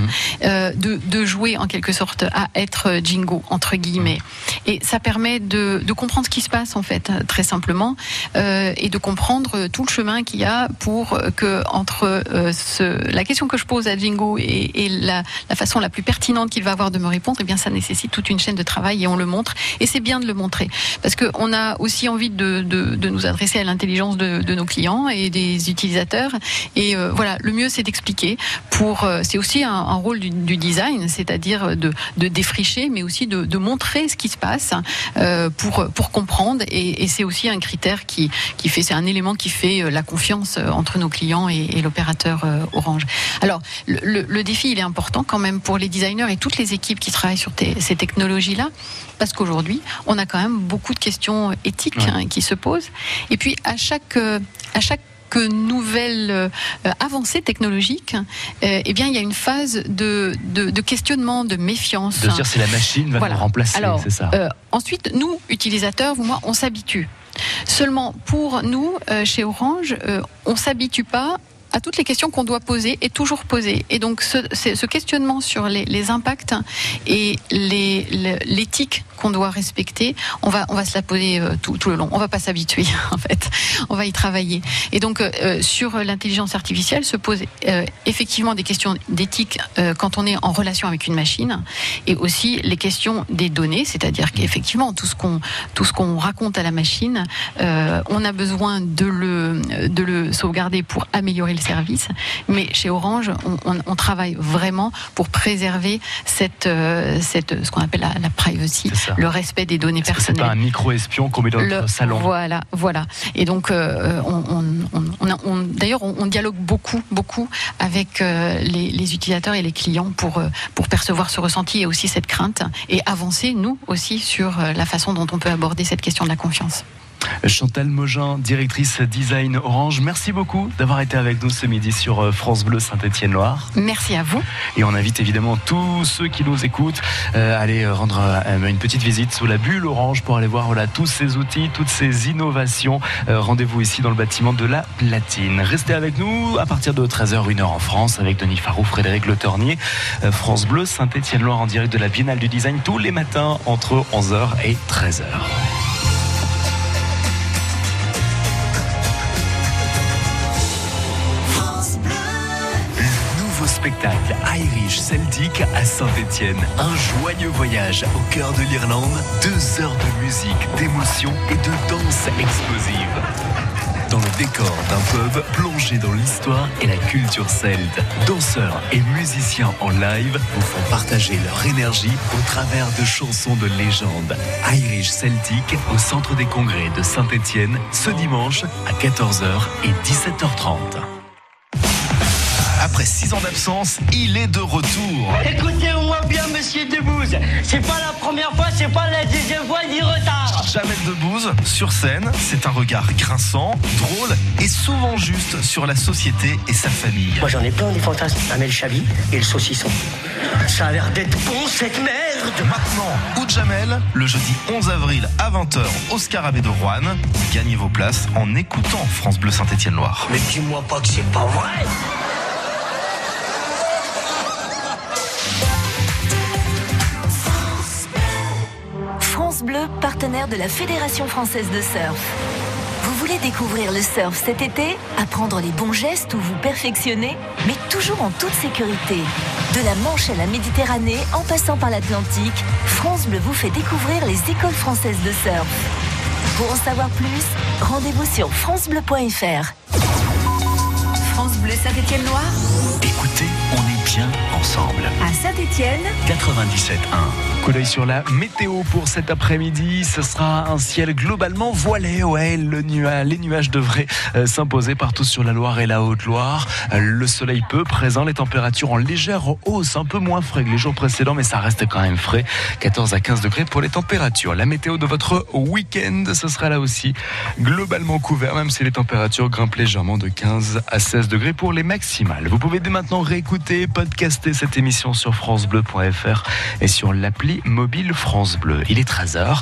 euh, de, de jouer en quelque sorte à être Jingo entre guillemets. Et ça permet de, de comprendre ce qui se passe en fait, très simplement, et de comprendre tout le chemin qu'il y a pour que entre ce, la question que je pose à Jingo et, et la, la façon la plus pertinente qu'il va avoir de me répondre, eh bien ça nécessite toute une chaîne de travail et on le montre. Et c'est bien de le montrer parce qu'on a aussi envie de, de, nous adresser à l'intelligence de, nos clients et des utilisateurs. Et euh, voilà, le mieux c'est d'expliquer. Pour, euh, c'est aussi un, rôle du, design, c'est-à-dire de, défricher, mais aussi de, montrer ce qui se passe euh, pour pour comprendre. Et, c'est aussi un critère qui qui fait, c'est un élément qui fait la confiance entre nos clients et, et l'opérateur Orange. Alors le, le, défi il est important quand même pour les designers et toutes les équipes qui travaillent sur ces technologies-là, parce qu'aujourd'hui on a quand même beaucoup de questions éthiques ouais. hein, qui se posent. Et puis à chaque à chaque nouvelle euh, avancée technologique, euh, eh bien, il y a une phase de, de, de questionnement, de méfiance. De dire si la machine va voilà. nous remplacer, c'est ça. Euh, ensuite, nous, utilisateurs, vous, moi, on s'habitue. Seulement, pour nous, euh, chez Orange, euh, on s'habitue pas à toutes les questions qu'on doit poser et toujours poser. Et donc ce, questionnement sur les, impacts et l'éthique qu'on doit respecter, on va, on va se la poser euh, tout, tout le long. On va pas s'habituer *laughs* en fait. On va y travailler. Et donc euh, sur l'intelligence artificielle se posent euh, effectivement des questions d'éthique euh, quand on est en relation avec une machine et aussi les questions des données, c'est-à-dire qu'effectivement tout ce qu'on tout ce qu'on raconte à la machine, euh, on a besoin de le de le sauvegarder pour améliorer le service. Mais chez Orange, on, on, on travaille vraiment pour préserver cette, euh, cette ce qu'on appelle la, la privacy, le respect des données personnelles. C'est pas un micro-espion qu'on met dans le, notre salon. Voilà, voilà. Et donc, euh, on, d'ailleurs, on, dialogue beaucoup, beaucoup avec euh, les, les, utilisateurs et les clients pour, pour percevoir ce ressenti et aussi cette crainte et avancer, nous aussi, sur la façon dont on peut aborder cette question de la confiance. Chantal Mogin, directrice design Orange, merci beaucoup d'avoir été avec nous ce midi sur euh, France Bleu Saint-Étienne-Loire. Merci à vous. Et on invite évidemment tous ceux qui nous écoutent euh, à aller rendre euh, une petite visite sous la bulle Orange pour aller voir voilà, tous ces outils, toutes ces innovations. Rendez-vous ici dans le bâtiment de la Platine. Restez avec nous à partir de 13h, 1h en France avec Denis Farou, Frédéric Le Tornier, France Bleu Saint-Étienne-Loire en direct de la Biennale du Design tous les matins entre 11h et 13h. Spectacle Irish Celtic à Saint-Étienne. Un joyeux voyage au cœur de l'Irlande, deux heures de musique, d'émotion et de danse explosive. Dans le décor d'un pub plongé dans l'histoire et la culture celte, danseurs et musiciens en live vous font partager leur énergie au travers de chansons de légende. Irish Celtic au centre des congrès de Saint-Étienne ce dimanche à 14h et 17h30. Après six ans d'absence, il est de retour. Écoutez-moi bien, monsieur Debouze. C'est pas la première fois, c'est pas la deuxième fois, ni retard. Jamel Debbouze, sur scène, c'est un regard grinçant, drôle et souvent juste sur la société et sa famille. Moi j'en ai plein des fantasmes. Amel Chabi et le saucisson. Ça a l'air d'être bon cette merde. Maintenant, Jamel, le jeudi 11 avril à 20h au Scarabée de Rouen. Gagnez vos places en écoutant France Bleu Saint-Étienne-Loire. Mais dis-moi pas que c'est pas vrai. Bleu, partenaire de la Fédération française de surf. Vous voulez découvrir le surf cet été Apprendre les bons gestes ou vous perfectionner Mais toujours en toute sécurité. De la Manche à la Méditerranée, en passant par l'Atlantique, France Bleu vous fait découvrir les écoles françaises de surf. Pour en savoir plus, rendez-vous sur francebleu.fr. France Bleu Saint-Étienne-Loire Écoutez, on est bien ensemble. À Saint-Étienne, 97.1. Coup d'œil sur la météo pour cet après-midi. Ce sera un ciel globalement voilé. Ouais, le nuage, les nuages devraient euh, s'imposer partout sur la Loire et la Haute-Loire. Euh, le soleil peu présent, les températures en légère hausse, un peu moins frais que les jours précédents, mais ça reste quand même frais. 14 à 15 degrés pour les températures. La météo de votre week-end, ce sera là aussi globalement couvert, même si les températures grimpent légèrement de 15 à 16 degrés pour les maximales. Vous pouvez dès maintenant réécouter, podcaster cette émission sur francebleu.fr et sur l'appli mobile France Bleu. Il est 13h.